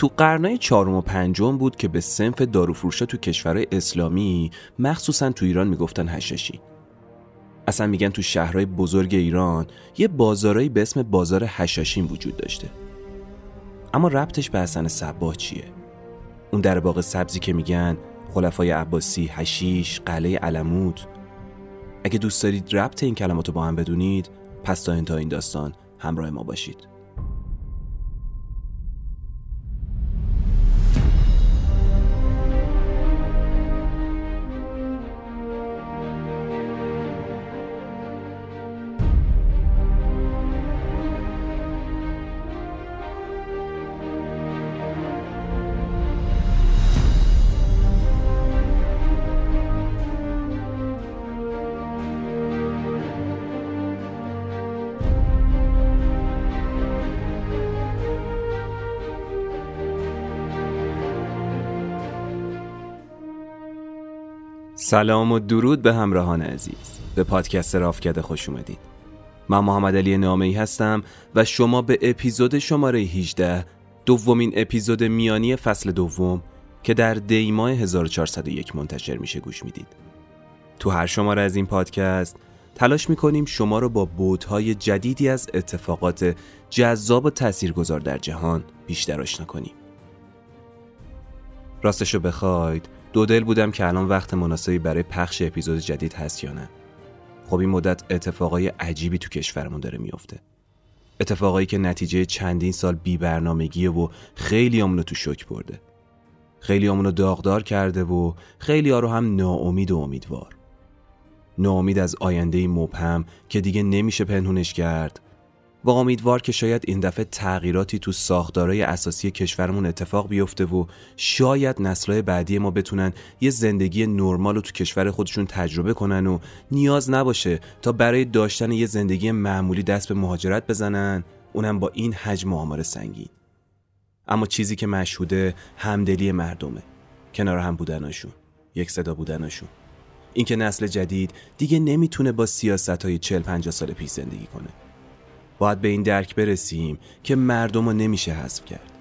تو قرنهای چهارم و پنجم بود که به سنف داروفروشا تو کشورهای اسلامی مخصوصا تو ایران می‌گفتن هشاشی اصلا میگن تو شهرهای بزرگ ایران یه بازارایی به اسم بازار هشاشین وجود داشته. اما ربطش به حسن صباه چیه؟ اون در باغ سبزی که میگن خلفای عباسی، هشیش، قلعه علمود اگه دوست دارید ربط این کلمات رو با هم بدونید پس تا انتها این داستان همراه ما باشید. سلام و درود به همراهان عزیز. به پادکست رافکده خوش اومدید. من محمد علی نامه هستم و شما به اپیزود شماره 18 دومین اپیزود میانی فصل دوم که در دیماه 1401 منتشر میشه گوش می‌دید. تو هر شماره از این پادکست تلاش می‌کنیم شما رو با بودهای جدیدی از اتفاقات جذاب و تاثیرگذار در جهان بیشتر آشنا کنیم. راستشو بخواید دو دل بودم که الان وقت مناسبی برای پخش اپیزود جدید هست یا نه. خب این مدت اتفاقای عجیبی تو کشورمون داره میفته اتفاقایی که نتیجه چندین سال بی برنامگیه و خیلی رو تو شک برده. خیلی رو داغدار کرده و خیلی ها رو هم ناامید و امیدوار. ناامید از آینده مبهم که دیگه نمیشه پنهونش کرد. و امیدوار که شاید این دفعه تغییراتی تو ساختارهای اساسی کشورمون اتفاق بیفته و شاید نسلهای بعدی ما بتونن یه زندگی نرمال رو تو کشور خودشون تجربه کنن و نیاز نباشه تا برای داشتن یه زندگی معمولی دست به مهاجرت بزنن. اونم با این حجم آمار سنگین. اما چیزی که مشهوده همدلی مردمه. کنار هم بودناشون. یک صدا بودناشون. اینکه نسل جدید دیگه نمی‌تونه با سیاست های 40 50 سال پیش زندگی کنه. باید به این درک برسیم که مردم رو نمیشه حذف کرد.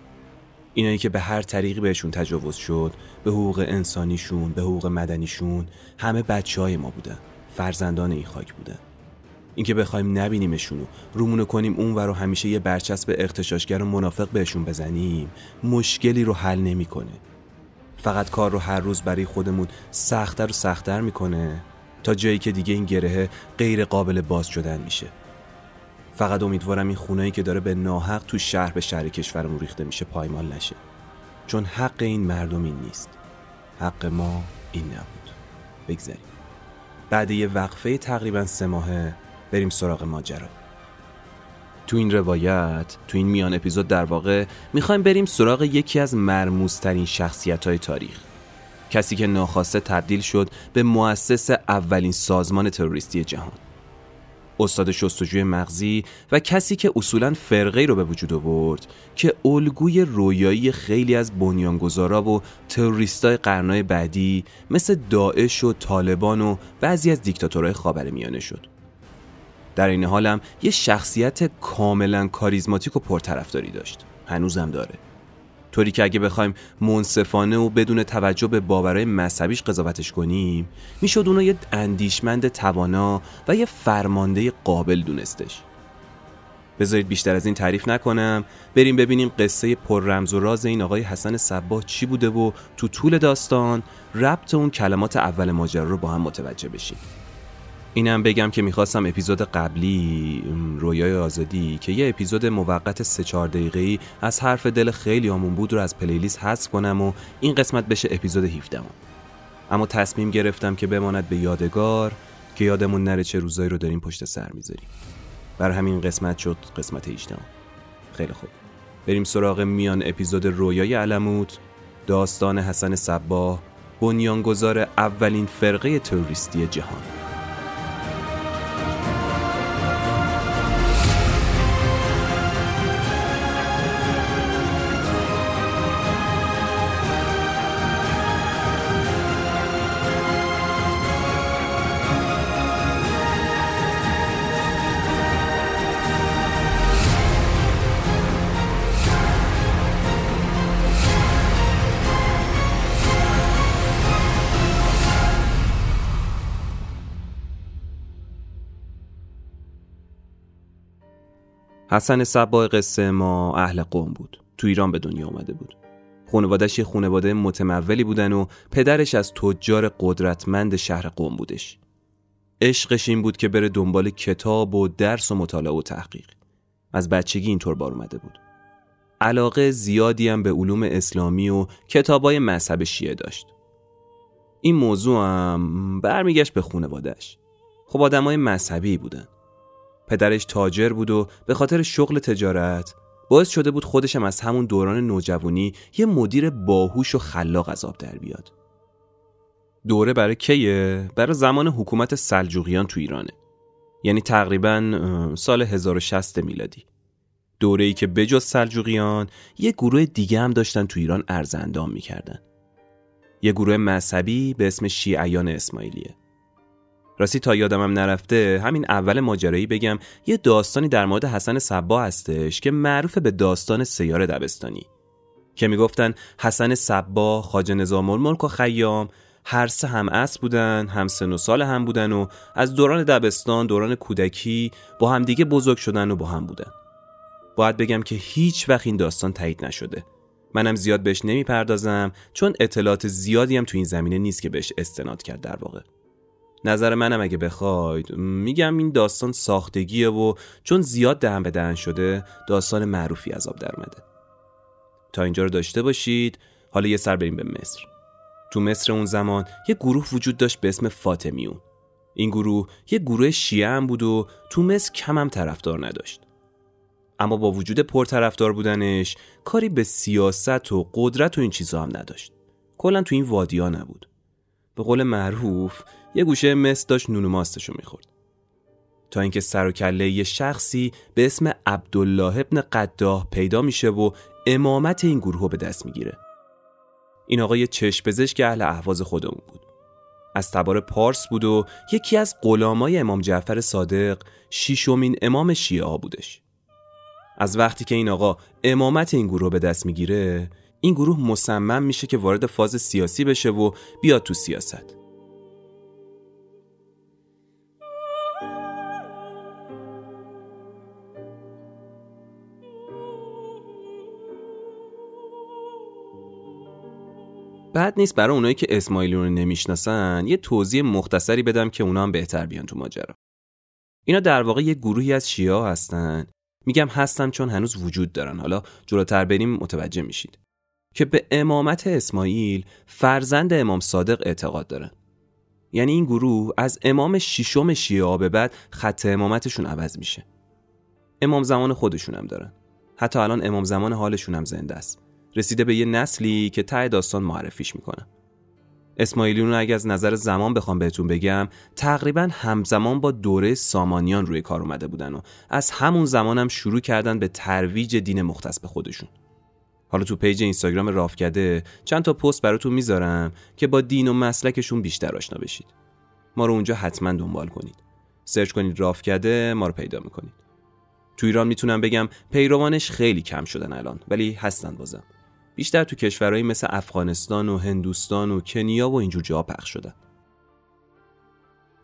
اینایی که به هر طریقی بهشون تجاوز شد به حقوق انسانیشون به حقوق مدنیشون همه بچه های ما بودن فرزندان این خاک بودن. اینکه بخوایم نبینیمشون و رومونو کنیم اون و رو همیشه یه برچسب اختشاشگر و منافق بهشون بزنیم مشکلی رو حل نمی‌کنه. فقط کار رو هر روز برای خودمون سختتر و سختتر می‌کنه تا جایی که دیگه این گرهه غیر قابل باز شدن میشه. فقط امیدوارم این خونه‌ای که داره به ناحق تو شهر به شهر کشورمون ریخته میشه پایمال نشه. چون حق این مردم این نیست. حق ما این نبود. بگذاریم. بعد یه وقفه تقریبا سه ماهه بریم سراغ ماجرا. تو این روایت تو این میان اپیزود در واقع می‌خوایم بریم سراغ یکی از مرموزترین شخصیت های تاریخ. کسی که ناخواسته تبدیل شد به مؤسس اولین سازمان تروریستی جهان. استاد شستجوی مغزی و کسی که اصولا فرقه رو به وجود آورد که الگوی رویایی خیلی از بنیانگذارا و تروریستای قرنهای بعدی مثل داعش و طالبان و بعضی از دیکتاتورهای خاورمیانه شد. در این حالم یه شخصیت کاملا کاریزماتیک و پرطرفداری داشت. هنوزم داره. طوری که اگه بخوایم منصفانه و بدون توجه به باورهای مذهبیش قضاوتش کنیم می‌شد اونو یه اندیشمند توانا و یه فرمانده قابل دونستش. بذارید بیشتر از این تعریف نکنم. بریم ببینیم قصه پر رمز و راز این آقای حسن صباه چی بوده و تو طول داستان ربط اون کلمات اول ماجرا رو با هم متوجه بشیم. اینم بگم که می‌خواستم اپیزود قبلی رویای آزادی که یه اپیزود موقت سه 4 دقیقه‌ای از حرف دل خیلی آمون بود رو از پلیلیست حذف کنم و این قسمت بشه اپیزود 17 اما تصمیم گرفتم که بماند به یادگار که یادمون نره چه روزایی رو داریم پشت سر می‌ذاریم. بر همین قسمت شد قسمت 18 خیلی خوب. بریم سراغ میان اپیزود رویای علموت. داستان حسن صباه بنیانگذار اولین فرقه تروریستی جهان. حسن سبا قصه ما اهل قوم بود. تو ایران به دنیا آمده بود. خانوادش یه خانواده متمولی بودن و پدرش از تجار قدرتمند شهر قوم بودش. عشقش این بود که بره دنبال کتاب و درس و مطالعه و تحقیق. از بچگی اینطور بار اومده بود. علاقه زیادی هم به علوم اسلامی و کتابای مذهب شیعه داشت. این موضوع هم برمیگشت به خانوادهش خب آدمای مذهبی بودن. پدرش تاجر بود و به خاطر شغل تجارت باعث شده بود خودشم از همون دوران نوجوانی یه مدیر باهوش و خلاق از در بیاد. دوره برای کیه؟ برای زمان حکومت سلجوقیان تو ایرانه. یعنی تقریبا سال 1060 میلادی. دوره ای که بجز سلجوقیان یه گروه دیگه هم داشتن تو ایران ارزندام می‌کردن. یه گروه مذهبی به اسم شیعیان اسماعیلیه. راستی تا یادمم نرفته همین اول ماجرایی بگم یه داستانی در مورد حسن صبا هستش که معروف به داستان سیار دبستانی. که می‌گفتن حسن صبا خاج نظام الملک و خیام هر سه هم اس بودن هم سن و سال هم بودن و از دوران دبستان دوران کودکی با همدیگه بزرگ شدن و با هم بودن. باید بگم که هیچ وقت این داستان تایید نشده. منم زیاد بهش نمی‌پردازم چون اطلاعات زیادی هم تو این زمینه نیست که بهش استناد کرد در واقع. نظر منم اگه بخواید. میگم این داستان ساختگیه و چون زیاد دهن به دهن شده داستان معروفی از آب در تا اینجا رو داشته باشید. حالا یه سر بریم به مصر. تو مصر اون زمان یه گروه وجود داشت به اسم فاطمیون. این گروه یه گروه شیعه هم بود و تو مصر کم هم طرفدار نداشت. اما با وجود پرطرفدار بودنش کاری به سیاست و قدرت و این چیزا هم نداشت. کلا تو این وادیا نبود. به قول معروف یه گوشه مصر داشت نون و ماستشو می‌خورد. تا اینکه سر و کله یه شخصی به اسم عبدالله ابن قداه پیدا میشه و امامت این گروه به دست می‌گیره. این آقا یه چشم پزشک اهل احواز خودمون بود. از تبار پارس بود و یکی از غلامای امام جعفر صادق شیشمین امام شیعه بودش. از وقتی که این آقا امامت این گروه به دست می‌گیره این گروه مصمم میشه که وارد فاز سیاسی بشه و بیاد تو سیاست. بعد نیست برای اونایی که اسماعیلی رو نمی‌شناسن یه توضیح مختصری بدم که اونا هم بهتر بیان تو ماجرا. اینا در واقع یه گروهی از شیعه هستن. میگم هستن چون هنوز وجود دارن. حالا جلوتر بریم متوجه میشید. که به امامت اسماعیل فرزند امام صادق اعتقاد دارن یعنی این گروه از امام ششم شیعه به بعد خط امامتشون عوض میشه. امام زمان خودشون هم دارن. حتی الان امام زمان حالشون هم زنده است. رسیده به یه نسلی که ته داستان معرفیش می‌کنن اسماعیلیون اگه از نظر زمان بخوام بهتون بگم تقریبا همزمان با دوره سامانیان روی کار اومده بودن و از همون زمانم هم شروع کردن به ترویج دین مختص به خودشون. حالا تو page اینستاگرام رافکده چند تا پست براتون می‌ذارم که با دین و مسلکشون بیشتر آشنا بشید. ما رو اونجا حتما دنبال کنید. search کنید رافکده ما رو پیدا می‌کنید. تو ایران می‌تونم بگم پیروانش خیلی کم شدن الان ولی هستن بازم. بیشتر تو کشورهایی مثل افغانستان و هندوستان و کنیا و اینجور جا پخش شدن.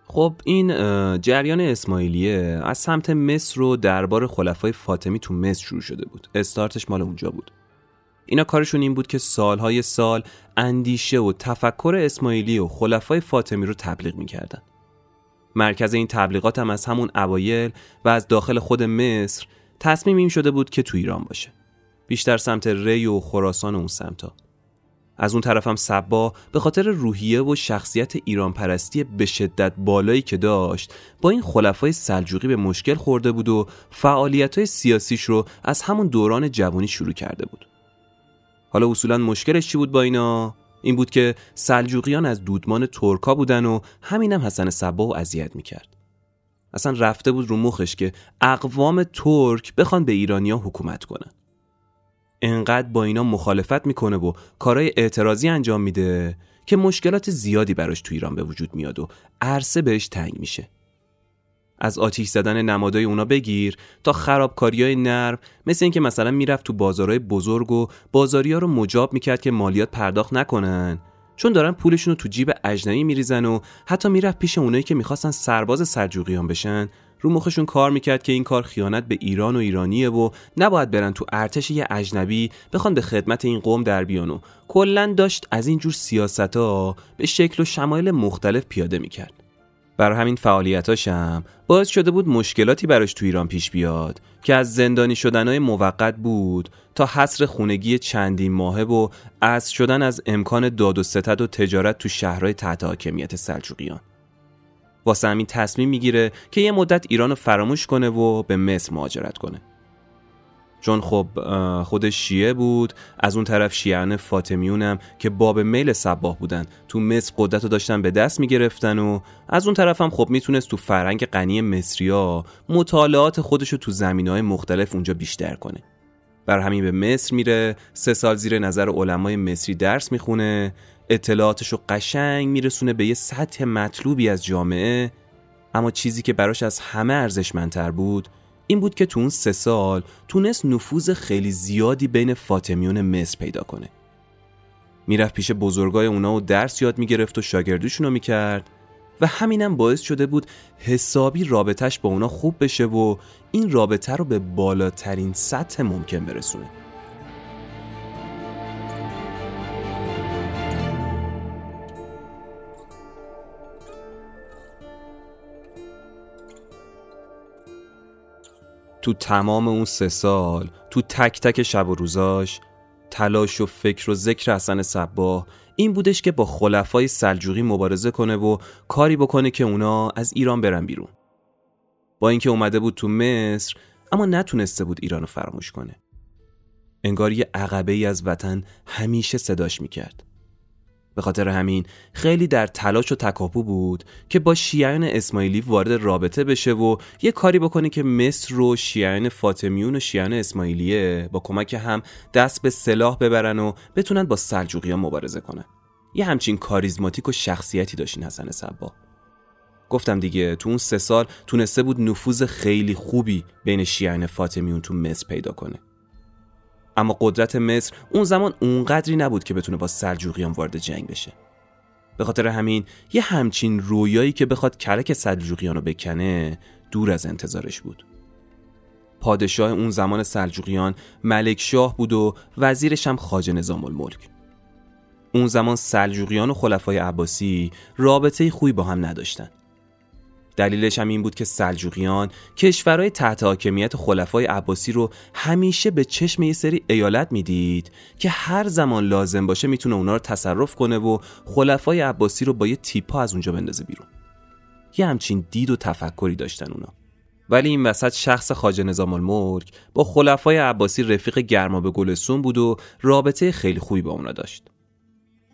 خب این جریان اسماعیلیه از سمت مصر و دربار خلفای فاطمی تو مصر شروع شده بود. استارتش مال اونجا بود. اینا کارشون این بود که سالهای سال اندیشه و تفکر اسماعیلی و خلفای فاطمی رو تبلیغ می‌کردن. مرکز این تبلیغات هم از همون اوایل و از داخل خود مصر تصمیم این شده بود که تو ایران باشه. بیشتر سمت ری و خراسان اون سمتا. از اون طرف هم سبا به خاطر روحیه و شخصیت ایران پرستی به شدت بالایی که داشت با این خلفای سلجوقی به مشکل خورده بود و فعالیت های سیاسیش رو از همون دوران جوانی شروع کرده بود. حالا اصولا مشکلش چی بود با اینا؟ این بود که سلجوقیان از دودمان ترکا بودن و همینم حسن سبا و اذیت می‌کرد. اصلا رفته بود رو مخش که اقوام ترک بخوان به ایرانیا حکومت کنن. انقدر با اینا مخالفت می‌کنه و کارهای اعتراضی انجام میده که مشکلات زیادی براش تو ایران به وجود میاد و عرصه بهش تنگ میشه. از آتیش زدن نمادای اونا بگیر تا خرابکاری های نرم مثل اینکه مثلا می‌رفت تو بازارهای بزرگ و بازاری ها رو مجاب می‌کرد که مالیات پرداخت نکنن. چون دارن پولشون رو تو جیب اجنبی میریزن و حتی می‌رفت پیش اونایی که می‌خواستن سرباز سرجوقیان بشن. رو مخشون کار می‌کرد که این کار خیانت به ایران و ایرانیه و نباید برن تو ارتش یه اجنبی بخوان به خدمت این قوم در بیان و کلا داشت از این جور سیاست به شکل و شمایل مختلف پیاده می‌کرد. برای همین فعالیتاشم. باعث شده بود مشکلاتی براش تو ایران پیش بیاد که از زندانی شدنهای موقت بود تا حصر خونگی چندین ماهه و از شدن از امکان داد و ستد و تجارت تو شهرهای تحت حاکمیت سلجوقیان. واسه همین تصمیم می‌گیره که یه مدت ایران رو فراموش کنه و به مصر مهاجرت کنه. چون خب خودش شیعه بود. از اون طرف شیعان فاطمیونم که باب میل سباه بودن. تو مصر قدرت رو داشتن به دست می‌گرفتن و از اون طرف هم خب می‌تونست تو فرنگ غنی مصریا مطالعات خودش رو تو زمین های مختلف اونجا بیشتر کنه. بر همین به مصر میره سه سال زیر نظر علمای مصری درس می‌خونه اطلاعاتش رو قشنگ میرسونه به یه سطح مطلوبی از جامعه. اما چیزی که براش از همه ارزشمندتر بود این بود که تو اون سه سال تونست نفوذ خیلی زیادی بین فاطمیون مصر پیدا کنه. می‌رفت پیش بزرگای اونا و درس یاد می‌گرفت و شاگردوشونو می‌کرد و همینم باعث شده بود حسابی رابطش با اونا خوب بشه و این رابطه رو به بالاترین سطح ممکن برسونه. تو تمام اون سه سال تو تک تک شب و روزاش تلاش و فکر و ذکر حسن صباه این بودش که با خلفای سلجوقی مبارزه کنه و کاری بکنه که اونا از ایران برن بیرون. با اینکه اومده بود تو مصر اما نتونسته بود ایرانو فراموش کنه. انگار یه عقبه ای از وطن همیشه صداش می‌کرد. به خاطر همین خیلی در تلاش و تکاپو بود که با شیعان اسماعیلی وارد رابطه بشه و یه کاری بکنه که مصر رو شیعان فاطمیون و شیعان اسماعیلیه با کمک هم دست به سلاح ببرن و بتونن با سلجوقیان مبارزه کنن یه همچین کاریزماتیک و شخصیتی داشتین حسن صبا. گفتم دیگه تو اون سه سال تونسته بود نفوذ خیلی خوبی بین شیعان فاطمیون تو مصر پیدا کنه. اما قدرت مصر اون زمان اونقدری نبود که بتونه با سلجوقیان وارد جنگ بشه. به خاطر همین یه همچین رویایی که بخواد کلک سلجوقیان رو بکنه دور از انتظارش بود. پادشاه اون زمان سلجوقیان ملک شاه بود و وزیرش هم خاج نظام الملک. اون زمان سلجوقیان و خلفای عباسی رابطه خوبی با هم نداشتن. دلیلش هم این بود که سلجوقیان کشورهای تحت حاکمیت خلفای عباسی رو همیشه به چشم یه سری ایالت می‌دید که هر زمان لازم باشه می‌تونه اونا رو تصرف کنه و خلفای عباسی رو با یه تیپا از اونجا بندازه بیرون. یه همچین دید و تفکری داشتن اونا. ولی این وسط شخص خاج نظام الملک با خلفای عباسی رفیق گرما به گلسون بود و رابطه خیلی خوبی با اونا داشت.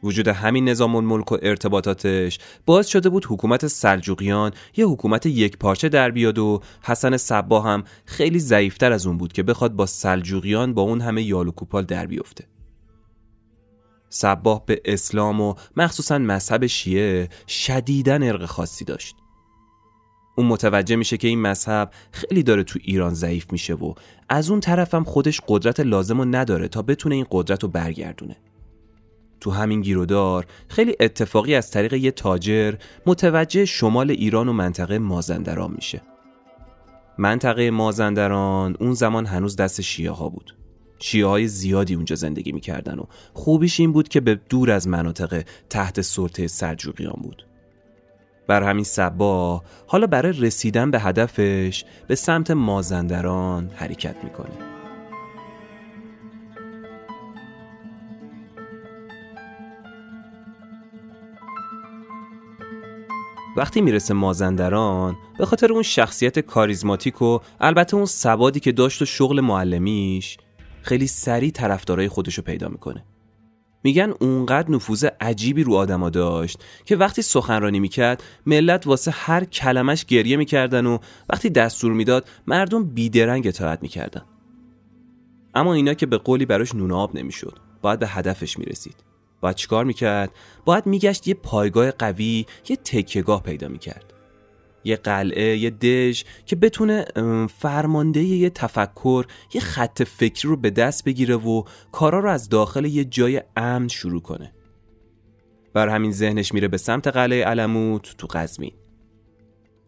وجود همین نظام الملک و ارتباطاتش باعث شده بود حکومت سلجوقیان یه حکومت یک پارچه در بیاد و حسن صبا هم خیلی ضعیفتر از اون بود که بخواد با سلجوقیان با اون همه یال و کوپال در بیفته. صباه به اسلام و مخصوصا مذهب شیعه شدیدن ارق خاصی داشت. اون متوجه میشه که این مذهب خیلی داره تو ایران ضعیف میشه و از اون طرفم خودش قدرت لازم رو نداره تا بتونه این قدرت رو برگردونه. تو همین گیرودار خیلی اتفاقی از طریق یه تاجر متوجه شمال ایران و منطقه مازندران میشه. منطقه مازندران اون زمان هنوز دست شیعه ها بود. شیعه های زیادی اونجا زندگی می‌کردن و خوبیش این بود که به دور از مناطق تحت سلطه سلجوقیان بود. بر همین سبا حالا برای رسیدن به هدفش به سمت مازندران حرکت می‌کنه. وقتی می‌رسه مازندران به خاطر اون شخصیت کاریزماتیک و البته اون سوادی که داشت و شغل معلمیش خیلی سریع طرفدارای خودشو پیدا می‌کنه. میگن اونقدر نفوذ عجیبی رو آدما داشت که وقتی سخنرانی می‌کرد ملت واسه هر کلمش گریه می‌کردن و وقتی دستور می‌داد مردم بیدرنگ اطاعت می‌کردن. اما اینا که به قولی براش نون آب نمی‌شد باید به هدفش می‌رسید. باید چیکار می‌کرد؟ باید میگشت یه پایگاه قوی یه تکیهگاه پیدا می‌کرد. یه قلعه یه دژ که بتونه فرمانده یه تفکر یه خط فکری رو به دست بگیره و کارا رو از داخل یه جای امن شروع کنه. بر همین ذهنش میره به سمت قلعه علموت تو قزمین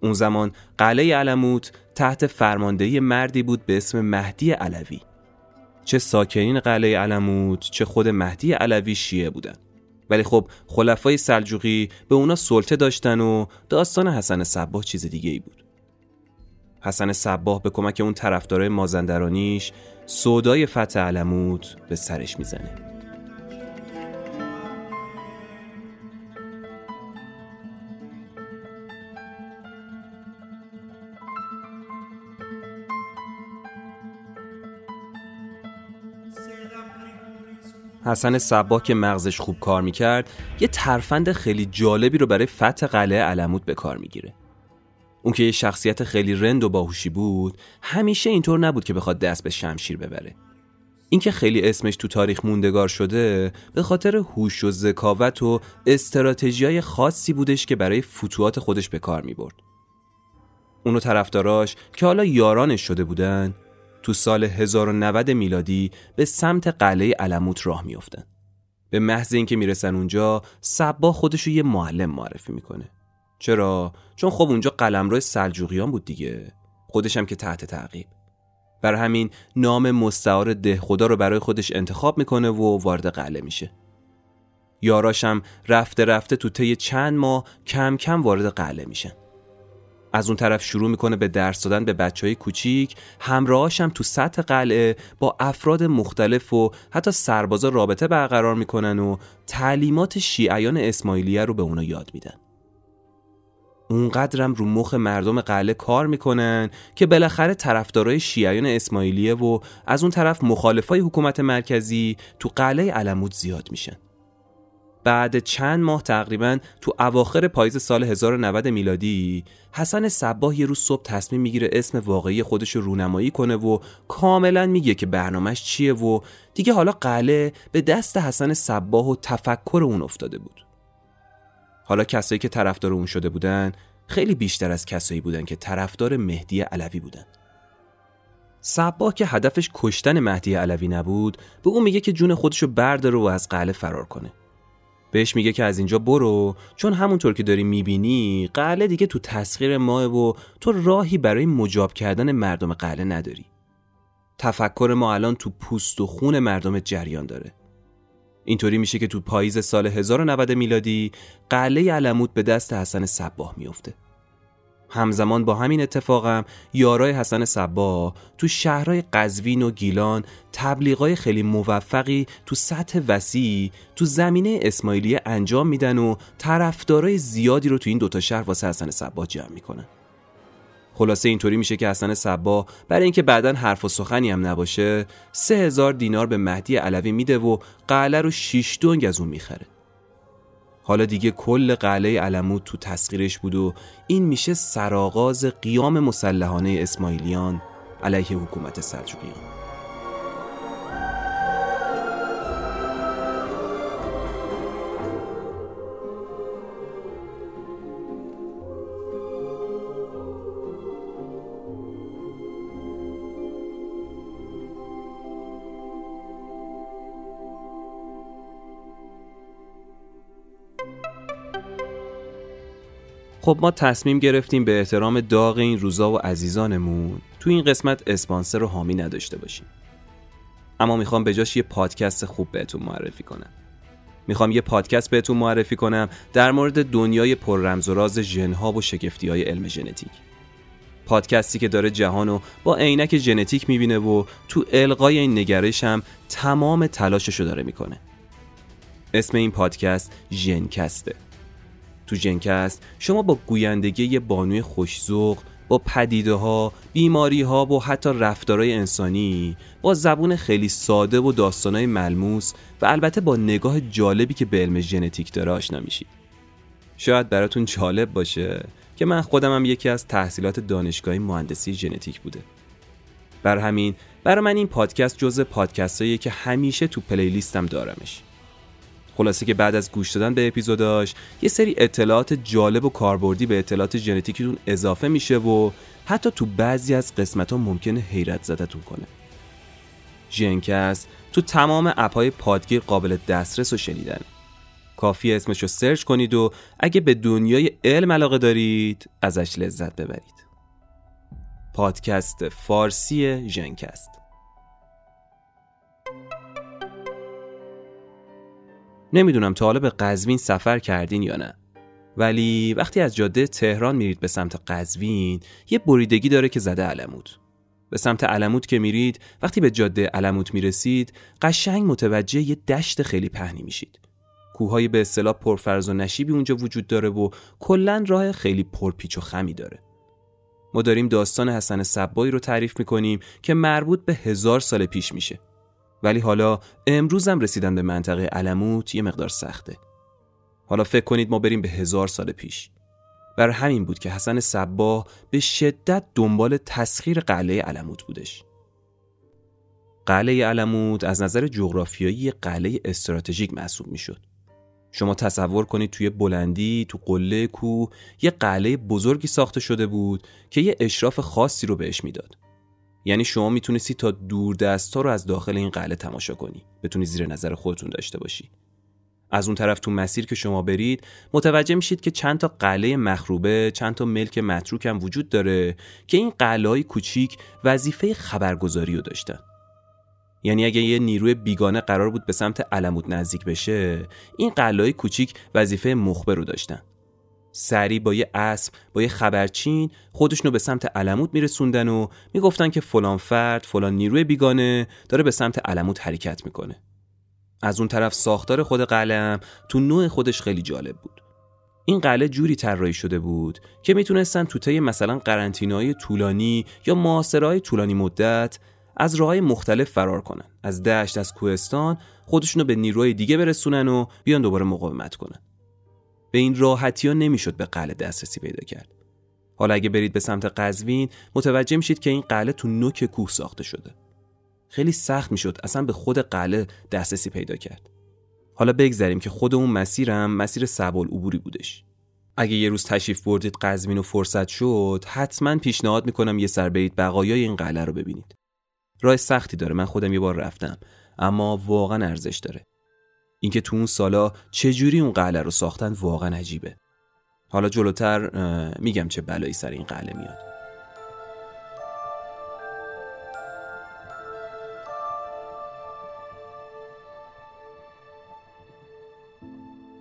اون زمان قلعه علموت تحت فرماندهی مردی بود به اسم مهدی علوی. چه ساکنین قلعه علموت چه خود مهدی علوی شیعه بودن. ولی خب خلفای سلجوقی به اونا سلطه داشتن و داستان حسن صباه چیز دیگه ای بود. حسن صباه به کمک اون طرفدارای مازندرانیش سودای فتح علموت به سرش می‌زنه. حسن صبا که مغزش خوب کار می‌کرد یه ترفند خیلی جالبی رو برای فتح قلعه علموت به کار می‌گیره اون که یه شخصیت خیلی رند و باهوشی بود همیشه اینطور نبود که بخواد دست به شمشیر ببره اینکه خیلی اسمش تو تاریخ موندگار شده به خاطر هوش و ذکاوت و استراتژیای خاصی بودش که برای فتوحات خودش به کار می برد. اونو طرفداراش که حالا یارانش شده بودن تو سال 1090 میلادی به سمت قلعه علموت راه میافتن. به محض اینکه می‌رسن اونجا صبا خودشو یه معلم معرفی می‌کنه. چرا؟ چون خب اونجا قلمرو سلجوقیان بود دیگه. خودش هم که تحت تعقیب. بر همین نام مستعار ده خدا رو برای خودش انتخاب می‌کنه و وارد قلعه میشه. یاراشم رفته رفته تو طی چند ماه کم کم وارد قلعه میشن. از اون طرف شروع می‌کنه به درس دادن به بچه های کوچیک. همراهاش هم تو سطح قلعه با افراد مختلف و حتی سربازا رابطه برقرار می‌کنن و تعلیمات شیعیان اسماعیلیه رو به اونا یاد میدن. اونقدرم رو مخ مردم قلعه کار می‌کنن که بالاخره طرفدارای شیعیان اسماعیلیه و از اون طرف مخالفای حکومت مرکزی تو قلعه علمود زیاد میشن. بعد چند ماه تقریبا تو اواخر پاییز سال 1090 میلادی حسن صباه یه روز صبح تصمیم می‌گیره اسم واقعی خودش رو رونمایی کنه و کاملا میگه که برنامهش چیه و دیگه حالا قله به دست حسن صباه و تفکر اون افتاده بود. حالا کسایی که طرفدار اون شده بودن خیلی بیشتر از کسایی بودن که طرفدار مهدی علوی بودن. صباه که هدفش کشتن مهدی علوی نبود به اون میگه که جون خودشو برداره و از قله فرار کنه. بهش میگه که از اینجا برو چون همونطور که داری می‌بینی قله دیگه تو تسخیر ماه و تو راهی برای مجاب کردن مردم قله نداری. تفکر ما الان تو پوست و خون مردم جریان داره. اینطوری میشه که تو پاییز سال 1090 میلادی قله علموت به دست حسن صباه میفته همزمان با همین اتفاقم یارای حسن صبا تو شهرهای قزوین و گیلان تبلیغای خیلی موفقی تو سطح وسیع تو زمینه اسماعیلیه انجام میدن و طرفدارای زیادی رو تو این دوتا شهر واسه حسن صبا جمع می‌کنن. خلاصه اینطوری میشه که حسن صبا برای اینکه بعدا حرف و سخنی هم نباشه سه هزار دینار به مهدی علوی میده و قله رو شیش دنگ از اون می‌خره. حالا دیگه کل قلعه علمود تو تسخیرش بود و این میشه سرآغاز قیام مسلحانه اسماعیلیان علیه حکومت سلجوقیان. خب ما تصمیم گرفتیم به احترام داغ این روزا و عزیزانمون تو این قسمت اسپانسر و حامی نداشته باشیم. اما می‌خوام به جاش یه پادکست خوب بهتون معرفی کنم. می‌خوام یه پادکست بهتون معرفی کنم در مورد دنیای پر رمز و راز ژنها و شگفتی های علم ژنتیک. پادکستی که داره جهانو با عینک ژنتیک می‌بینه و تو القای این نگرش هم تمام تلاششو داره می‌کنه. اسم این پادکست ژنکسته. تو جنکست شما با گویندگی بانوی خوشزوق با پدیده ها، بیماری ها و حتی رفتارهای انسانی با زبون خیلی ساده و داستانهای ملموس و البته با نگاه جالبی که به علم ژنتیک داره آشنا میشید. شاید براتون جالب باشه که من خودم هم یکی از تحصیلات دانشگاهی مهندسی ژنتیک بوده. بر همین برای من این پادکست جزء پادکستاییه که همیشه تو playlist م دارمش. خلاصه که بعد از گوش دادن به اپیزوداش یه سری اطلاعات جالب و کاربردی به اطلاعات ژنتیکیتون اضافه میشه و حتی تو بعضی از قسمت ها ممکنه حیرت زدتون کنه. ژنکست تو تمام app های پادگیر قابل دسترس و شنیدنه کافیه اسمش رو search کنید و اگه به دنیای علم علاقه دارید ازش لذت ببرید. پادکست فارسی ژنکست نمی‌دونم تا حالا به قزوین سفر کردین یا نه. ولی وقتی از جاده تهران میرید به سمت قزوین یه بریدگی داره که زده علمود. به سمت علمود که میرید وقتی به جاده علمود می‌رسید قشنگ متوجه یه دشت خیلی پهنی میشید. کوههای به اصطلاح پرفرز و نشیبی اونجا وجود داره و کلا راه خیلی پرپیچ و خمی داره. ما داریم داستان حسن صبایی رو تعریف می‌کنیم که مربوط به هزار سال پیش میشه. ولی حالا امروزم رسیدن به منطقه علموت یه مقدار سخته. حالا فکر کنید ما بریم به هزار سال پیش. بر همین بود که حسن صبا به شدت دنبال تسخیر قلعه علموت بودش. قلعه علموت از نظر جغرافیایی قلعه استراتژیک محسوب می‌شد. شما تصور کنید توی بلندی تو قله کو یه قلعه بزرگی ساخته شده بود که یه اشراف خاصی رو بهش می‌داد. یعنی شما می‌تونستی تا دور دستا رو از داخل این قلعه تماشا کنی. بتونی زیر نظر خودتون داشته باشی. از اون طرف تو مسیر که شما برید متوجه میشید که چند تا قلعه مخروبه چند تا ملک متروک هم وجود داره که این قلعه کوچیک وظیفه خبرگزاری رو داشتن. یعنی اگه یه نیروی بیگانه قرار بود به سمت علمود نزدیک بشه این قلعه کوچیک وظیفه مخبر رو داشتن. سری با یه اسب با یه خبرچین خودشونو به سمت علمود میرسوندن و می‌گفتن که فلان فرد فلان نیروی بیگانه داره به سمت علمود حرکت می‌کنه. از اون طرف ساختار خود قلعه تو نوع خودش خیلی جالب بود. این قلعه جوری طراحی شده بود که می‌تونستن تو طی مثلا قرنطینه‌های طولانی یا محاصره‌های طولانی مدت از راههای مختلف فرار کنن. از دشت از کوهستان خودشونو به نیروهای دیگه برسونن و بیان دوباره مقاومت کنن. به این راحتی ها نمی‌شد به قلعه دسترسی پیدا کرد. حالا اگه برید به سمت قزوین متوجه میشید که این قلعه تو نوک کوه ساخته شده. خیلی سخت می‌شد اصلا به خود قلعه دسترسی پیدا کرد. حالا بگذریم که خود اون مسیرم مسیر سبال عبوری بودش. اگه یه روز تشریف بردید قزوین و فرصت شد حتما پیشنهاد می‌کنم یه سر برید بقایای این قلعه رو ببینید. راه سختی داره من خودم یه بار رفتم. اما واقعا ارزش داره. اینکه تو اون سالا چجوری اون قلعه رو ساختن واقعا عجیبه. حالا جلوتر میگم چه بلایی سر این قلعه میاد.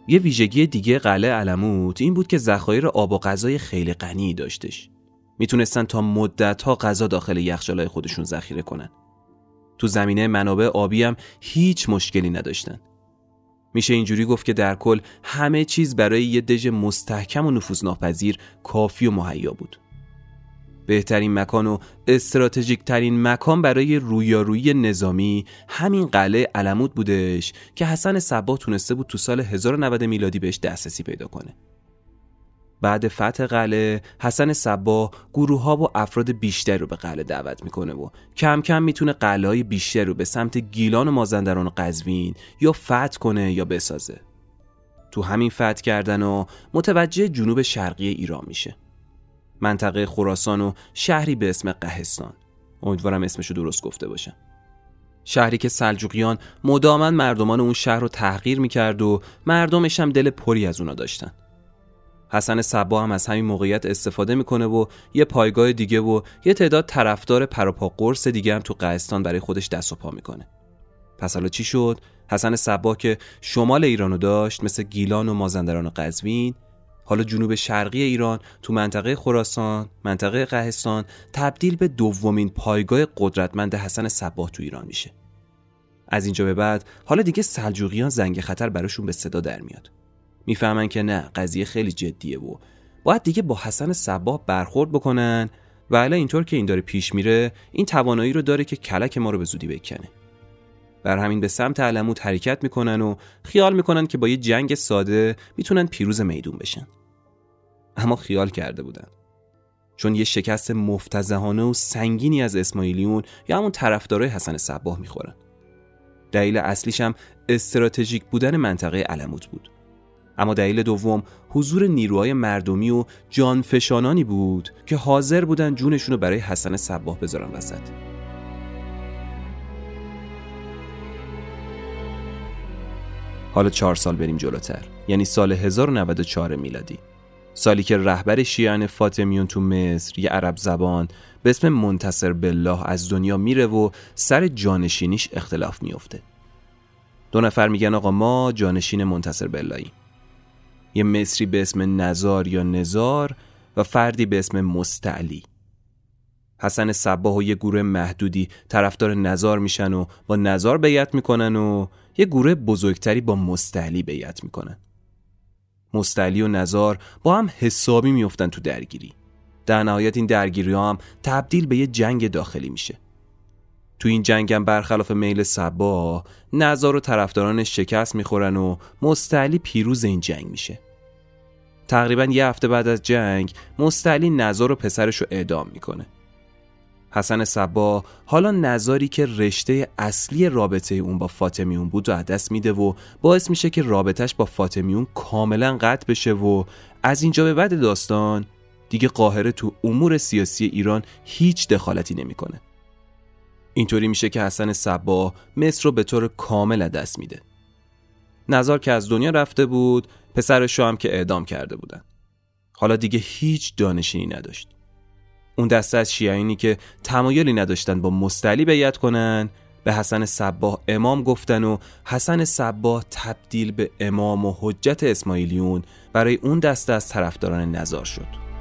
یه ویژگی دیگه قلعه علموت این بود که ذخایر آب و غذای خیلی غنی داشتش. می‌تونستن تا مدت ها غذا داخل یخچالای خودشون ذخیره کنن. تو زمینه منابع آبی هم هیچ مشکلی نداشتن. میشه اینجوری گفت که در کل همه چیز برای یه دژ مستحکم و نفوذناپذیر کافی و مهیا بود. بهترین مکان و استراتژیک ترین مکان برای رویارویی نظامی همین قلعه علمود بودش که حسن صبا تونسته بود تو سال 1090 میلادی بهش دسترسی پیدا کنه. بعد فتح قلعه حسن صبا گروه ها و افراد بیشتر رو به قلعه دعوت می‌کنه و کم کم می‌تونه قلعه بیشتر رو به سمت گیلان و مازندران و قزوین یا فتح کنه یا بسازه. تو همین فتح کردن و متوجه جنوب شرقی ایران میشه. منطقه خراسان و شهری به اسم قهستان. امیدوارم اسمشو درست گفته باشم. شهری که سلجوقیان مدامن مردمان اون شهر رو تحقیر می‌کرد و مردمش هم دل پری از اونا داشتن. حسن صبا هم از همین موقعیت استفاده می‌کنه و یه پایگاه دیگه و یه تعداد طرفدار پروپا قرص دیگه هم تو قهستان برای خودش دست و پا می‌کنه. پس حالا چی شد؟ حسن صبا که شمال ایرانو داشت مثل گیلان و مازندران و قزوین حالا جنوب شرقی ایران تو منطقه خراسان منطقه قهستان تبدیل به دومین پایگاه قدرتمند حسن صبا تو ایران میشه. از اینجا به بعد حالا دیگه سلجوقیان زنگ خطر براشون به صدا در میاد. می‌فهمن که نه قضیه خیلی جدیه و باید دیگه با حسن صبا برخورد بکنن. و الان اینطور که این داره پیش میره این توانایی رو داره که کلک ما رو به زودی بکنه. بر همین به سمت علموت حرکت می‌کنن و خیال می‌کنن که با یه جنگ ساده می‌تونن پیروز میدون بشن. اما خیال کرده بودن. چون یه شکست مفتزهانه و سنگینی از اسماعیلیون یا همون طرفدارای حسن صباه می‌خورن. دلیل اصلیش هم استراتژیک بودن منطقه علموت بود. اما دلیل دوم حضور نیروهای مردمی و جانفشانانی بود که حاضر بودن جونشون رو برای حسن صباه بذارن وسط. حالا چهار سال بریم جلوتر یعنی سال 1094 میلادی. سالی که رهبر شیعان فاطمیون تو مصر یه عرب زبان به اسم منتصر بالله از دنیا میره و سر جانشینیش اختلاف میفته. دو نفر میگن آقا ما جانشین منتصر باللهی یه مصری به اسم نزار یا نزار و فردی به اسم مستعلی. حسن صباه و یه گروه محدودی طرفدار نزار میشن و با نزار بیعت می‌کنن و یه گروه بزرگتری با مستعلی بیعت می‌کنن. مستعلی و نزار با هم حسابی میفتن تو درگیری. در نهایت این درگیری هم تبدیل به یه جنگ داخلی میشه. تو این جنگ هم برخلاف میل سبا نزار و طرفدارانش شکست می‌خورن و مستعلی پیروز این جنگ میشه تقریبا یه هفته بعد از جنگ مستعلی نزار و پسرش رو اعدام می‌کنه حسن صبا حالا نظاری که رشته اصلی رابطه اون با فاطمیون بود و دست میده و باعث میشه که رابطهش با فاطمیون کاملا قطع بشه و از اینجا به بعد داستان دیگه قاهره تو امور سیاسی ایران هیچ دخالتی نمی‌کنه. اینطوری میشه که حسن صبا مصر رو به طور کامل دست میده. نظار که از دنیا رفته بود پسرش هم که اعدام کرده بودن. حالا دیگه هیچ دانشینی نداشت. اون دسته از شیعینی که تمایلی نداشتن با مستعلی بیعت کنن به حسن صباه امام گفتن و حسن صباه تبدیل به امام و حجت اسماعیلیون برای اون دسته از طرفداران نظار شد.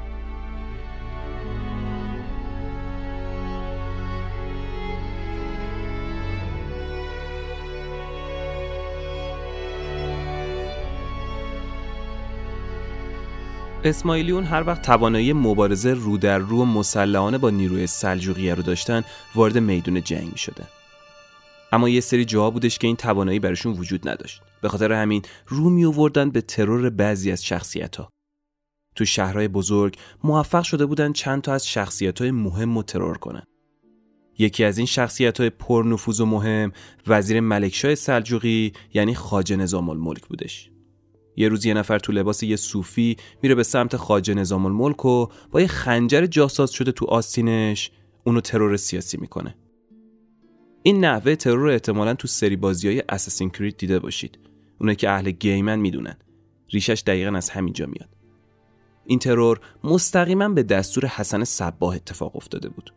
اسماعیلیون هر وقت توانایی مبارزه رو در رو مسلحانه با نیروی سلجوقیه رو داشتن وارد میدون جنگ می شدن. اما یه سری جاها بودش که این توانایی براشون وجود نداشت به خاطر همین رو می آوردن به ترور بعضی از شخصیت ها. تو شهرهای بزرگ موفق شده بودن چند تا از شخصیت های مهم و ترور کنن یکی از این شخصیت های پرنفوذ و مهم وزیر ملکشاه سلجوقی یعنی خاج نظام الملک بودش یه روز یه نفر تو لباس یه صوفی میره به سمت خاج نظام الملک و با یه خنجر جاساز شده تو آستینش اونو ترور سیاسی می‌کنه. این نحوه ترور احتمالا تو سری بازی های اساسین کرید دیده باشید. اونه که اهل گیمن می‌دونن. ریشش دقیقا از همینجا میاد. این ترور مستقیما به دستور حسن صباه اتفاق افتاده بود.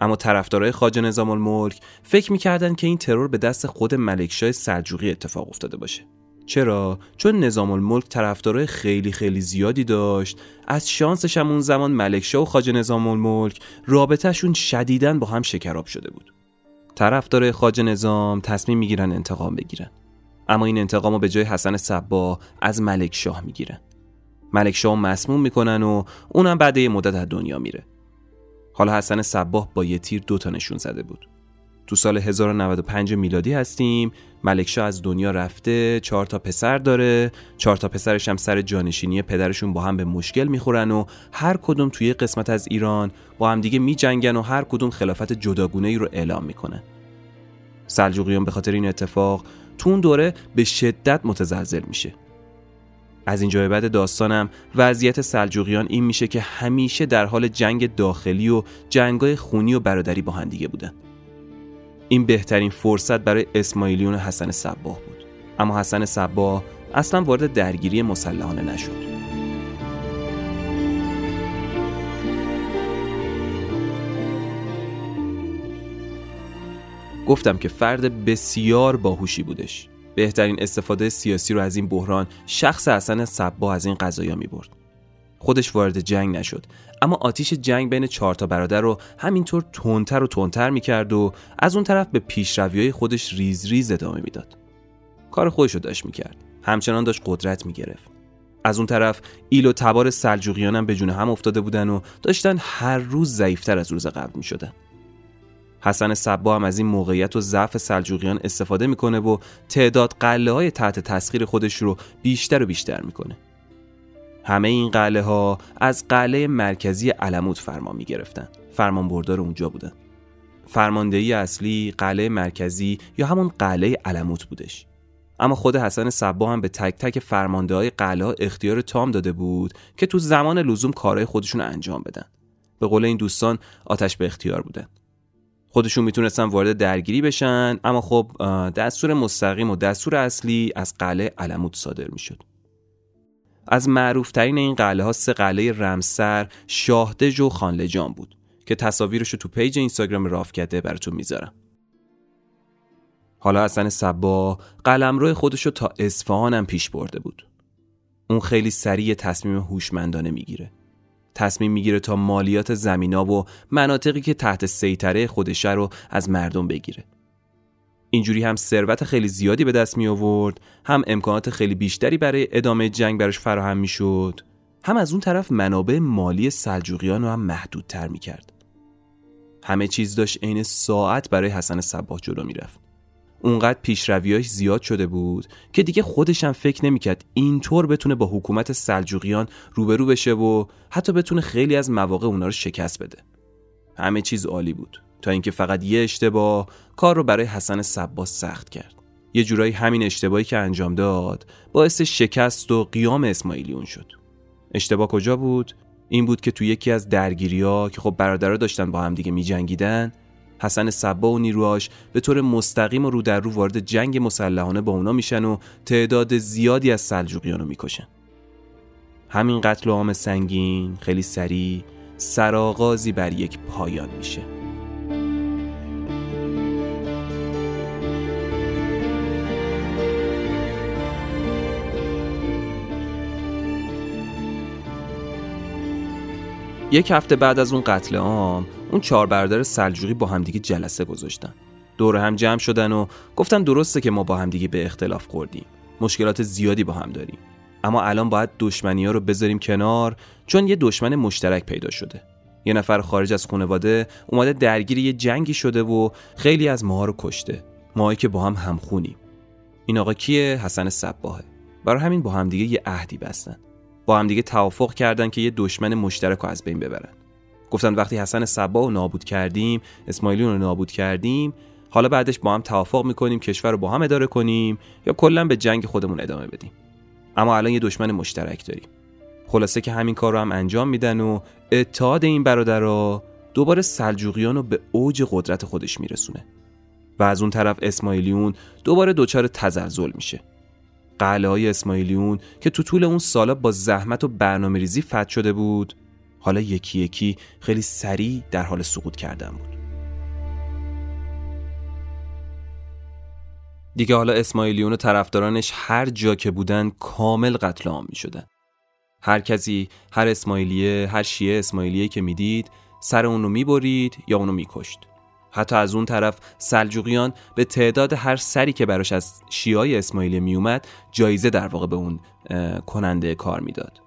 اما طرفدارای خاج نظام الملک فکر می‌کردن که این ترور به دست خود ملکشاه سلجوقی اتفاق افتاده باشه. چرا؟ چون نظام الملک طرفدارای خیلی خیلی زیادی داشت. از شانسش هم اون زمان ملکشاه و خاج نظام الملک رابطهشون شدیدن با هم شکراب شده بود. طرفدارای خاج نظام تصمیم می‌گیرن انتقام بگیرن. اما این انتقام رو به جای حسن صبا از ملکشاه می‌گیرن. ملکشاه مسموم می‌کنن و اونم بعد یه مدت از دنیا میره. حالا حسن صباه با یه تیر دوتا نشون زده بود. تو سال 1095 میلادی هستیم. ملکشاه از دنیا رفته چهار تا پسر داره. چهار تا پسرش هم سر جانشینی پدرشون با هم به مشکل می‌خورن و هر کدوم توی قسمت از ایران با هم دیگه میجنگن و هر کدوم خلافت جداگونه ای رو اعلام می‌کنن. سلجوقیان به خاطر این اتفاق تو اون دوره به شدت متزلزل میشه. از اینجا به بعد داستانم وضعیت سلجوقیان این میشه که همیشه در حال جنگ داخلی و جنگای خونی و برادری با هم دیگه بودن. این بهترین فرصت برای اسماعیلیون حسن صباه بود. اما حسن صباه اصلا وارد درگیری مسلحانه نشد. گفتم که فرد بسیار باهوشی بودش. بهترین استفاده سیاسی رو از این بحران شخص حسن صبا از این قضایا می برد خودش وارد جنگ نشد. اما آتیش جنگ بین چهار تا برادر رو همینطور تونتر و تونتر می‌کرد و از اون طرف به پیشروی خودش ریز ریز ادامه می‌داد. کار خودش رو داشت می‌کرد. همچنان داشت قدرت می‌گرفت. از اون طرف ایل و تبار سلجوقیان هم به جون هم افتاده بودن و داشتن هر روز ضعیفتر از روز قبل می‌شدن. حسن صبا هم از این موقعیت و ضعف سلجوقیان استفاده می‌کنه و تعداد قله های تحت تسخیر خودش رو بیشتر و بیشتر می‌کنه. همه این قله ها از قله مرکزی علموت فرمان می گرفتن فرمان بردار اونجا بودن فرماندهی اصلی قله مرکزی یا همون قله علموت بودش. اما خود حسن صبا هم به تک تک فرمانده های قله اختیار تام داده بود که تو زمان لزوم کارهای خودشون انجام بدن. به قول این دوستان آتش به اختیار بودن. خودشون می‌تونستن وارد درگیری بشن اما خب دستور مستقیم و دستور اصلی از قلعه علموت صادر می‌شد. از معروفترین این قلعه ها سه قلعه رمسر، شاهدج و خانلجان بود که تصاویرش رو تو پیج اینستاگرام راف کرده براتون می‌ذارم. حالا حسن صبا قلمرو خودش رو تا اصفهان هم پیش برده بود. اون خیلی سریع تصمیم هوشمندانه می‌گیره. تصمیم می‌گیره تا مالیات زمینا و مناطقی که تحت سیطره خودشه رو از مردم بگیره. اینجوری هم ثروت خیلی زیادی به دست می آورد هم امکانات خیلی بیشتری برای ادامه جنگ براش فراهم می شد هم از اون طرف منابع مالی سلجوقیان رو هم محدودتر می کرد همه چیز داشت عین ساعت برای حسن صباح جلو می رفت اونقدر پیشرویاش زیاد شده بود که دیگه خودش هم فکر نمی‌کرد اینطور بتونه با حکومت سلجوقیان روبرو بشه و حتی بتونه خیلی از مواقع اونا رو شکست بده. همه چیز عالی بود. تا اینکه فقط یه اشتباه کار رو برای حسن صباس سخت کرد. یه جورایی همین اشتباهی که انجام داد باعث شکست و قیام اسماعیلیون شد. اشتباه کجا بود؟ این بود که تو یکی از درگیری ها که خب برادرها داشتن با هم دیگه می جنگیدن حسن صبا و نیروهاش به طور مستقیم و رو در رو وارد جنگ مسلحانه با اونا میشن و تعداد زیادی از سلجوقیان رو می‌کشن. همین قتل عام سنگین خیلی سریع سرآغازی بر یک پایان میشه. یک هفته بعد از اون قتل عام اون چهار برادر سلجوقی با همدیگه جلسه گذاشتن. دور هم جمع شدن و گفتن درسته که ما با همدیگه به اختلاف خوردیم. مشکلات زیادی با هم داریم. اما الان باید دشمنی ها رو بذاریم کنار چون یه دشمن مشترک پیدا شده. یه نفر خارج از خانواده اومده درگیر یه جنگی شده و خیلی از ماها رو کشته. ماهایی که با هم همخونیم. این آقا کیه؟ حسن صباهه. برای همین با همدیگه یه عهدی بستن. با هم دیگه توافق کردن که یه دشمن مشترک رو از بین ببرن. گفتن وقتی حسن صبا رو نابود کردیم اسماعیلیون رو نابود کردیم حالا بعدش با هم توافق می‌کنیم کشور رو با هم اداره کنیم یا کلا به جنگ خودمون ادامه بدیم. اما الان یه دشمن مشترک داریم. خلاصه که همین کار رو هم انجام میدن و اتحاد این برادرها دوباره سلجوقیان رو به اوج قدرت خودش میرسونه. و از اون طرف اسماعیلیون دوباره دچار تزلزل میشه. قلعه های اسماعیلیون که تو طول اون سالا با زحمت و برنامه ریزی فتح شده بود حالا یکی یکی خیلی سریع در حال سقوط کردن بود دیگه حالا اسماعیلیون و طرفدارانش هر جا که بودن کامل قتل عام می شدن. هر کسی هر اسماعیلیه هر شیعه اسماعیلیه که می‌دید سر اونو می‌برید یا اونو میکشت حتی از اون طرف سلجوقیان به تعداد هر سری که براش از شیای اسماعیلی میومد جایزه در واقع به اون کننده کار می‌داد.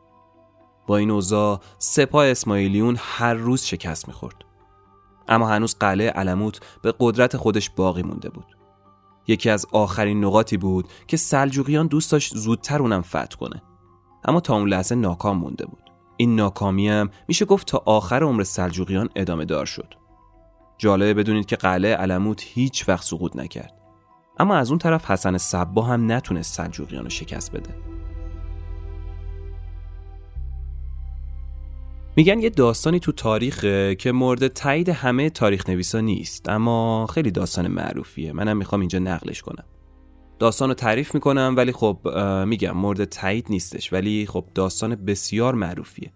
با این اوضاع سپاه اسماعیلیون هر روز شکست می‌خورد. اما هنوز قلعه علموت به قدرت خودش باقی مونده بود. یکی از آخرین نقاطی بود که سلجوقیان دوست داشت زودتر اونم فتح کنه. اما تا اون لحظه ناکام مونده بود. این ناکامی هم میشه گفت تا آخر عمر سلجوقیان ادامه دار شد. جالبه بدونید که قلعه علموت هیچ وقت سقوط نکرد. اما از اون طرف حسن صبا هم نتونست سلجوقیان رو شکست بده. میگن یه داستانی تو تاریخه که مورد تایید همه تاریخ نویسا نیست اما خیلی داستان معروفیه. منم می‌خوام اینجا نقلش کنم. داستان رو تعریف می‌کنم ولی خب میگم مورد تایید نیستش ولی خب داستان بسیار معروفیه.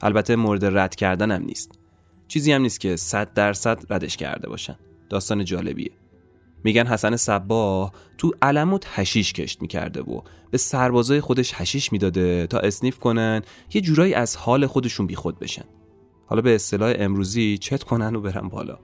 البته مورد رد کردن هم نیست. چیزی هم نیست که صد درصد ردش کرده باشن. داستان جالبیه. میگن حسن صبا تو علموت هشیش کشت می‌کرده و به سربازای خودش هشیش می‌داده تا اسنیف کنن یه جورایی از حال خودشون بیخود بشن. حالا به اصطلاح امروزی چت کنن و برن بالا.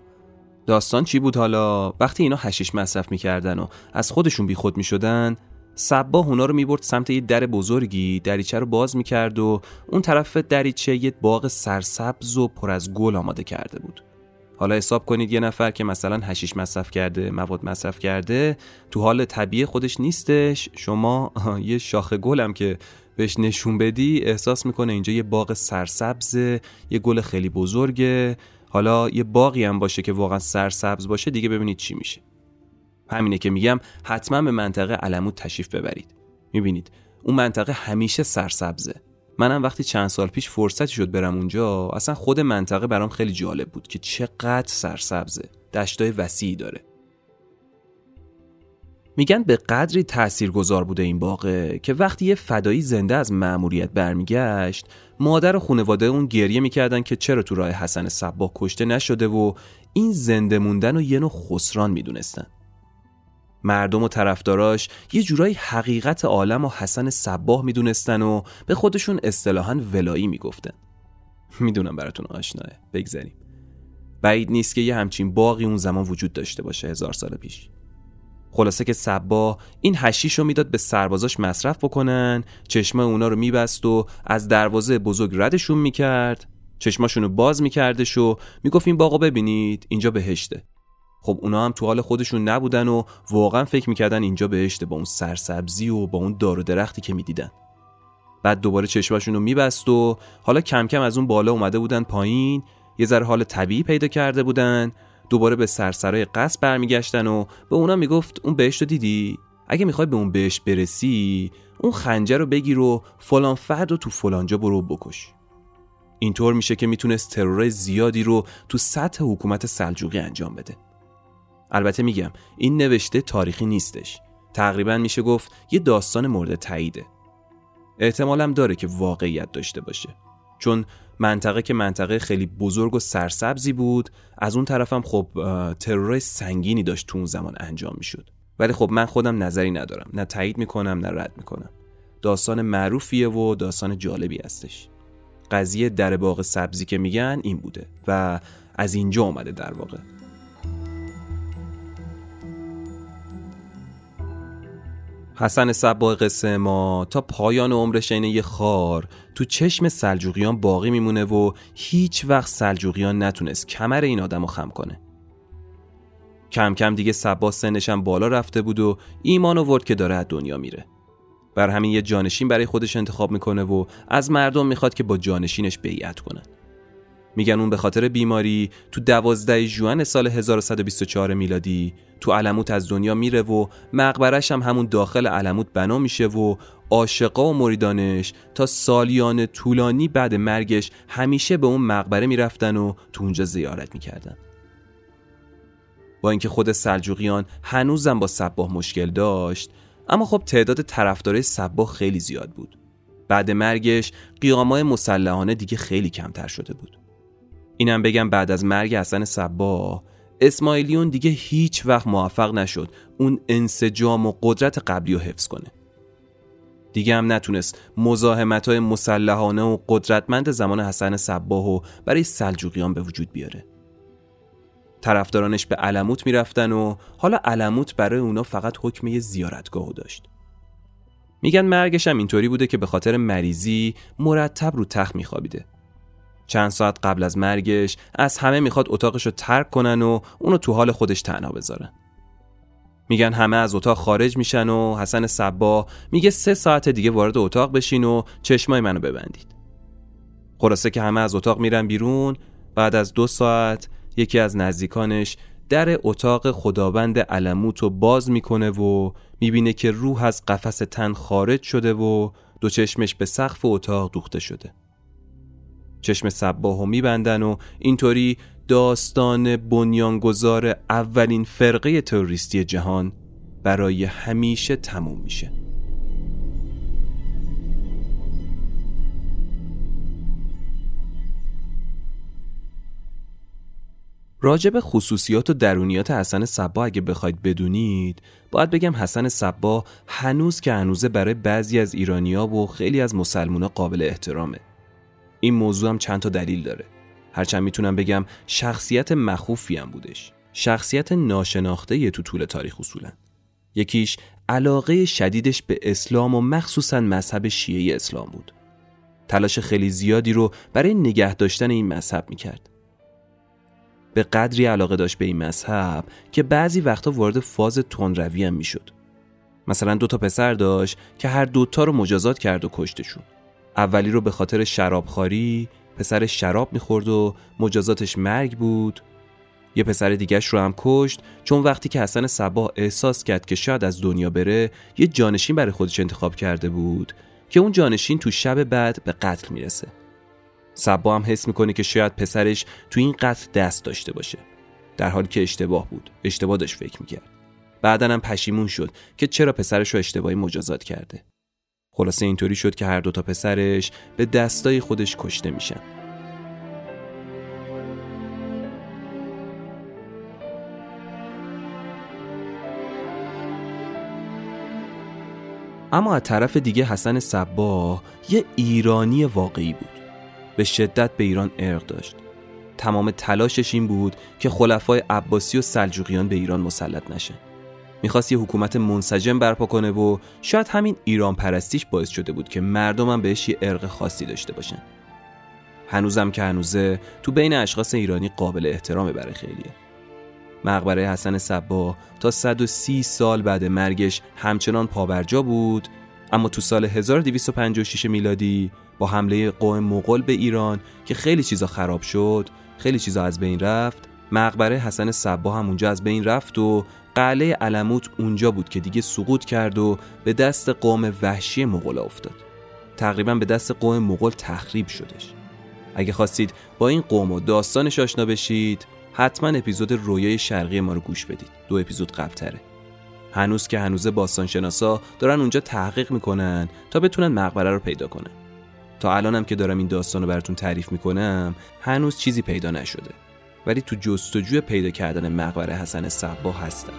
داستان چی بود حالا؟ وقتی اینا هشیش مصرف می‌کردن و از خودشون بیخود می‌شدن سبا اونا رو می‌برد سمت یه در بزرگی دریچه رو باز می‌کرد و اون طرف دریچه یه باغ سرسبز و پر از گل آماده کرده بود. حالا حساب کنید یه نفر که مثلا هشیش مصرف کرده مواد مصرف کرده تو حال طبیعی خودش نیستش. شما یه شاخه گلم که بهش نشون بدی احساس می‌کنه اینجا یه باغ سرسبز یه گل خیلی بزرگه. حالا یه باقی هم باشه که واقعا سرسبز باشه دیگه ببینید چی میشه. همینه که میگم حتما به منطقه علمود تشریف ببرید. می‌بینید اون منطقه همیشه سرسبزه. منم وقتی چند سال پیش فرصتی شد برم اونجا اصلا خود منطقه برام خیلی جالب بود که چقدر سرسبزه. دشتای وسیعی داره. میگن به قدری تاثیرگذار بوده این باغه که وقتی یه فدایی زنده از مأموریت برمیگشت مادر و خانواده اون گریه می‌کردن که چرا تو راه حسن صبا کشته نشده و این زنده موندن و یه نوع خسران می‌دونستن. مردم و طرفداراش یه جورایی حقیقت عالم و حسن صباه می‌دونستن و به خودشون اصطلاحا ولایی می‌گفتن. می‌دونم براتون آشناه. بگذریم. بعید نیست که یه همچین باقی اون زمان وجود داشته باشه هزار سال پیش. خلاصه که سبا این هشیش رو می‌داد به سربازاش مصرف بکنن چشمه اونا رو میبست و از دروازه بزرگ ردشون می‌کرد. چشماشون رو باز میکردش و می‌گفت این باقو ببینید اینجا بهشته. خب اونا هم تو حال خودشون نبودن و واقعا فکر می‌کردن اینجا بهشته با اون سرسبزی و با اون دار و درختی که می‌دیدن. بعد دوباره چشماشون رو میبست و حالا کم کم از اون بالا اومده بودن پایین یه ذره حال طبیعی پیدا کرده بودن دوباره به سرسرای قصد برمیگشتن و به اونا می‌گفت اون بهش رو دیدی؟ اگه می‌خوای به اون بهش برسی اون خنجر رو بگیر و فلان فرد رو تو فلانجا برو بکش. اینطور میشه که می‌تونست ترور زیادی رو تو سطح حکومت سلجوقی انجام بده. البته میگم این نوشته تاریخی نیستش. تقریبا میشه گفت یه داستان مورد تاییده. احتمالم داره که واقعیت داشته باشه. چون منطقه که منطقه خیلی بزرگ و سرسبزی بود از اون طرفم خب ترورای سنگینی داشت تو اون زمان انجام می‌شد. ولی خب من خودم نظری ندارم. نه تایید می‌کنم نه رد می‌کنم. داستان معروفیه و داستان جالبی هستش. قضیه در باغ سبزی که میگن این بوده و از اینجا اومده در واقع. حسن سبا قصه ما تا پایان عمرش اینه یه خار تو چشم سلجوقیان باقی میمونه و هیچ وقت سلجوقیان نتونست کمر این آدم رو خم کنه. کم کم دیگه سبا سنشم بالا رفته بود و ایمان ورد که داره از دنیا میره. بر همین یه جانشین برای خودش انتخاب می‌کنه و از مردم می‌خواد که با جانشینش بیعت کنن. میگن اون به خاطر بیماری تو دوازده جوان سال 1124 میلادی تو علموت از دنیا میره و مقبرش هم همون داخل علموت بنا میشه و عاشقا و مریدانش تا سالیان طولانی بعد مرگش همیشه به اون مقبره می‌رفتن و تو اونجا زیارت می‌کردن. با اینکه خود سلجوقیان هنوزم با سباه مشکل داشت اما خب تعداد طرفدارای سباه خیلی زیاد بود. بعد مرگش قیامای مسلحانه دیگه خیلی کمتر شده بود. اینم بگم بعد از مرگ حسن سبا اسماعیلیون دیگه هیچ وقت موفق نشد اون انسجام و قدرت قبلی رو حفظ کنه. دیگه هم نتونست مزاحمت های مسلحانه و قدرتمند زمان حسن صباه و برای سلجوقیان به وجود بیاره. طرفدارانش به علموت می‌رفتن و حالا علموت برای اونا فقط حکم زیارتگاهو داشت. میگن مرگش هم اینطوری بوده که به خاطر مریضی مرتب رو تخت میخوابیده. چند ساعت قبل از مرگش از همه می‌خواد اتاقش رو ترک کنن و اونو تو حال خودش تنها بذارن. میگن همه از اتاق خارج میشن و حسن صبا میگه سه ساعت دیگه وارد اتاق بشین و چشمای منو ببندید. خلاصه که همه از اتاق میرن بیرون بعد از دو ساعت یکی از نزدیکانش در اتاق خداوند علموت رو باز می‌کنه و می‌بینه که روح از قفس تن خارج شده و دو چشمش به سقف اتاق دوخته شده. چشم سباهو میبندن و اینطوری داستان بنیانگذار اولین فرقه تروریستی جهان برای همیشه تموم میشه. راجب خصوصیات و درونیات حسن صبا اگه بخواید بدونید باید بگم حسن صبا هنوز که هنوزه برای بعضی از ایرانیا و خیلی از مسلمونا قابل احترامه. این موضوع هم چند تا دلیل داره. هرچند می‌تونم بگم شخصیت مخوفی هم بودش. شخصیت ناشناخته یه تو طول تاریخ اصولا. یکیش علاقه شدیدش به اسلام و مخصوصا مذهب شیعه اسلام بود. تلاش خیلی زیادی رو برای نگه داشتن این مذهب می‌کرد. به قدری علاقه داشت به این مذهب که بعضی وقتا وارد فاز تندروی هم می‌شد. مثلا دو تا پسر داشت که هر دوتا رو مجازات کرد و کشتشون. اولی رو به خاطر شرابخواری پسر شراب می‌خورد و مجازاتش مرگ بود. یه پسر دیگهش رو هم کشت چون وقتی که حسن صبا احساس کرد که شاید از دنیا بره یه جانشین برای خودش انتخاب کرده بود که اون جانشین تو شب بعد به قتل می‌رسه. صبا هم حس می‌کنه که شاید پسرش تو این قتل دست داشته باشه. در حالی که اشتباه بود. اشتباه داشت فکر می‌کرد. بعدا هم پشیمون شد که چرا پسرش رو اشتباهی مجازات کرده. خلاصه اینطوری شد که هر دوتا پسرش به دستای خودش کشته میشن. اما از طرف دیگه حسن صبا یه ایرانی واقعی بود. به شدت به ایران ارق داشت. تمام تلاشش این بود که خلفای عباسی و سلجوقیان به ایران مسلط نشن. می‌خواست یه حکومت منسجم برپا کنه و شاید همین ایران پرستیش باعث شده بود که مردمم بهش یه ارق خاصی داشته باشن. هنوزم که هنوزه تو بین اشخاص ایرانی قابل احترامه برای خیلیه. مقبره حسن صبا تا 130 سال بعد مرگش همچنان پابرجا بود اما تو سال 1256 میلادی با حمله قوم مغول به ایران که خیلی چیزا خراب شد خیلی چیزا از بین رفت مقبره حسن صبا هم اونجا از بین رفت و قلعه علموت اونجا بود که دیگه سقوط کرد و به دست قوم وحشی مغول افتاد. تقریبا به دست قوم مغول تخریب شدش. اگه خواستید با این قوم و داستانش آشنا بشید حتما اپیزود رویای شرقی ما رو گوش بدید. دو اپیزود قبل تره هنوز که هنوز باستانشناسا دارن اونجا تحقیق می‌کنن تا بتونن مقبره رو پیدا کنن. تا الانم که دارم این داستان رو براتون تعریف می‌کنم هنوز چیزی پیدا نشده. ولی تو جستجوی پیدا کردن مقبره حسن صبا هستم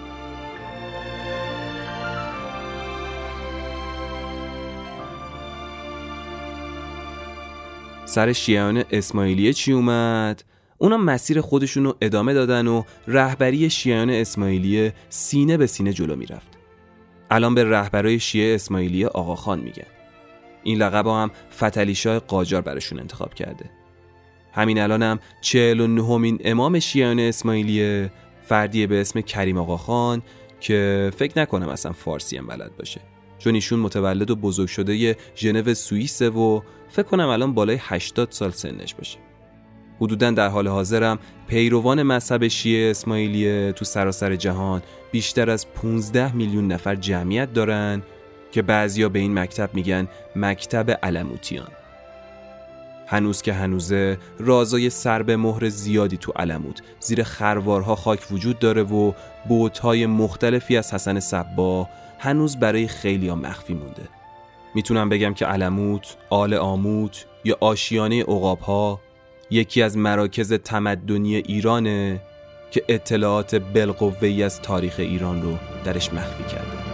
سر شیعان اسماعیلیه چی اومد؟ اونا مسیر خودشون رو ادامه دادن و رهبری شیعان اسماعیلیه سینه به سینه جلو می‌رفت. الان به رهبرای شیعه اسماعیلیه آقا خان میگن. این لقب هم فتلی شاه قاجار برشون انتخاب کرده. همین الان هم چهل و نهمین امام شیعان اسماعیلیه فردیه به اسم کریم آقا خان که فکر نکنم اصلا فارسی هم بلد باشه. چون ایشون متولد و بزرگ شده ژنو سوئیسه و فکر کنم الان بالای 80 سال سنش باشه. حدودا در حال حاضرم پیروان مذهب شیعه اسماعیلیه تو سراسر جهان بیشتر از 15 میلیون نفر جمعیت دارن که بعضیا به این مکتب میگن مکتب علموتیان. هنوز که هنوزه رازای سر به مهر زیادی تو علموت زیر خروارها خاک وجود داره و بوتهای مختلفی از حسن صبا هنوز برای خیلی مخفی مونده. می‌تونم بگم که علموت، آل آموت یا آشیانه اقاب ها یکی از مراکز تمدنی ایرانه که اطلاعات بالقوه‌ای از تاریخ ایران رو درش مخفی کرده.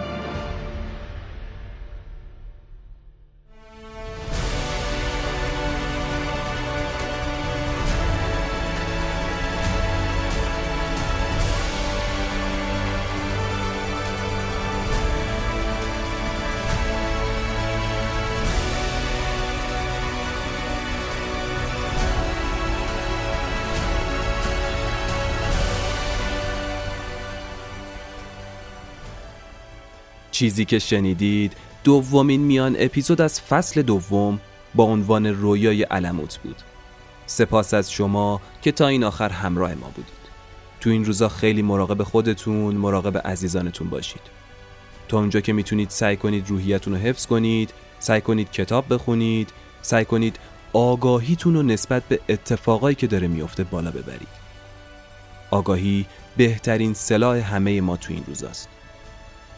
چیزی که شنیدید دومین میان اپیزود از فصل دوم با عنوان رویای علموت بود. سپاس از شما که تا این آخر همراه ما بودید. تو این روزا خیلی مراقب خودتون مراقب عزیزانتون باشید. تا اونجا که می‌تونید سعی کنید روحیتون رو حفظ کنید سعی کنید کتاب بخونید سعی کنید آگاهیتون رو نسبت به اتفاقایی که داره میفته بالا ببرید. آگاهی بهترین سلاح همه ما تو این روزاست.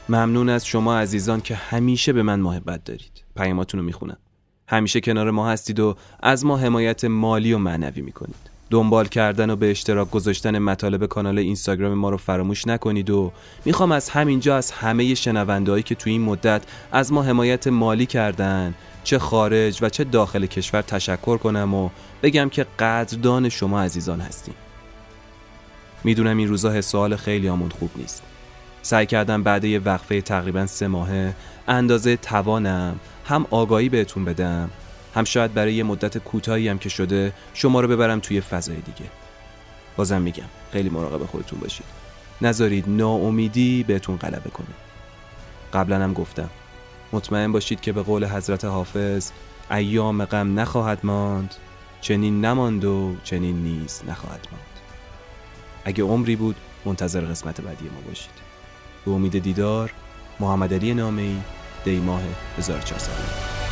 ممنون از شما عزیزان که همیشه به من محبت دارید. پیاماتون رو می‌خونم. همیشه کنار ما هستید و از ما حمایت مالی و معنوی می‌کنید. دنبال کردن و به اشتراک گذاشتن مطالب کانال اینستاگرام ما رو فراموش نکنید و می‌خوام از همینجا از همه شنوندهایی که تو این مدت از ما حمایت مالی کردن چه خارج و چه داخل کشور تشکر کنم و بگم که قدردان شما عزیزان هستیم. می‌دونم این روزا حسال خیلی آمون خوب نیست. سعی کردم بعد یه وقفه تقریبا سه ماهه اندازه توانم هم آگاهی بهتون بدم. هم شاید برای یه مدت کوتاهی هم که شده شما رو ببرم توی فضای دیگه. بازم میگم خیلی مراقب خودتون باشید. نذارید ناامیدی بهتون غلبه کنه. قبلا هم گفتم مطمئن باشید که به قول حضرت حافظ ایام غم نخواهد ماند چنین نماند و چنین نیز نخواهد ماند. اگه عمری بود منتظر قسمت بعدی ما باشید. به امید دیدار محمد علی نامی دی ماه 1400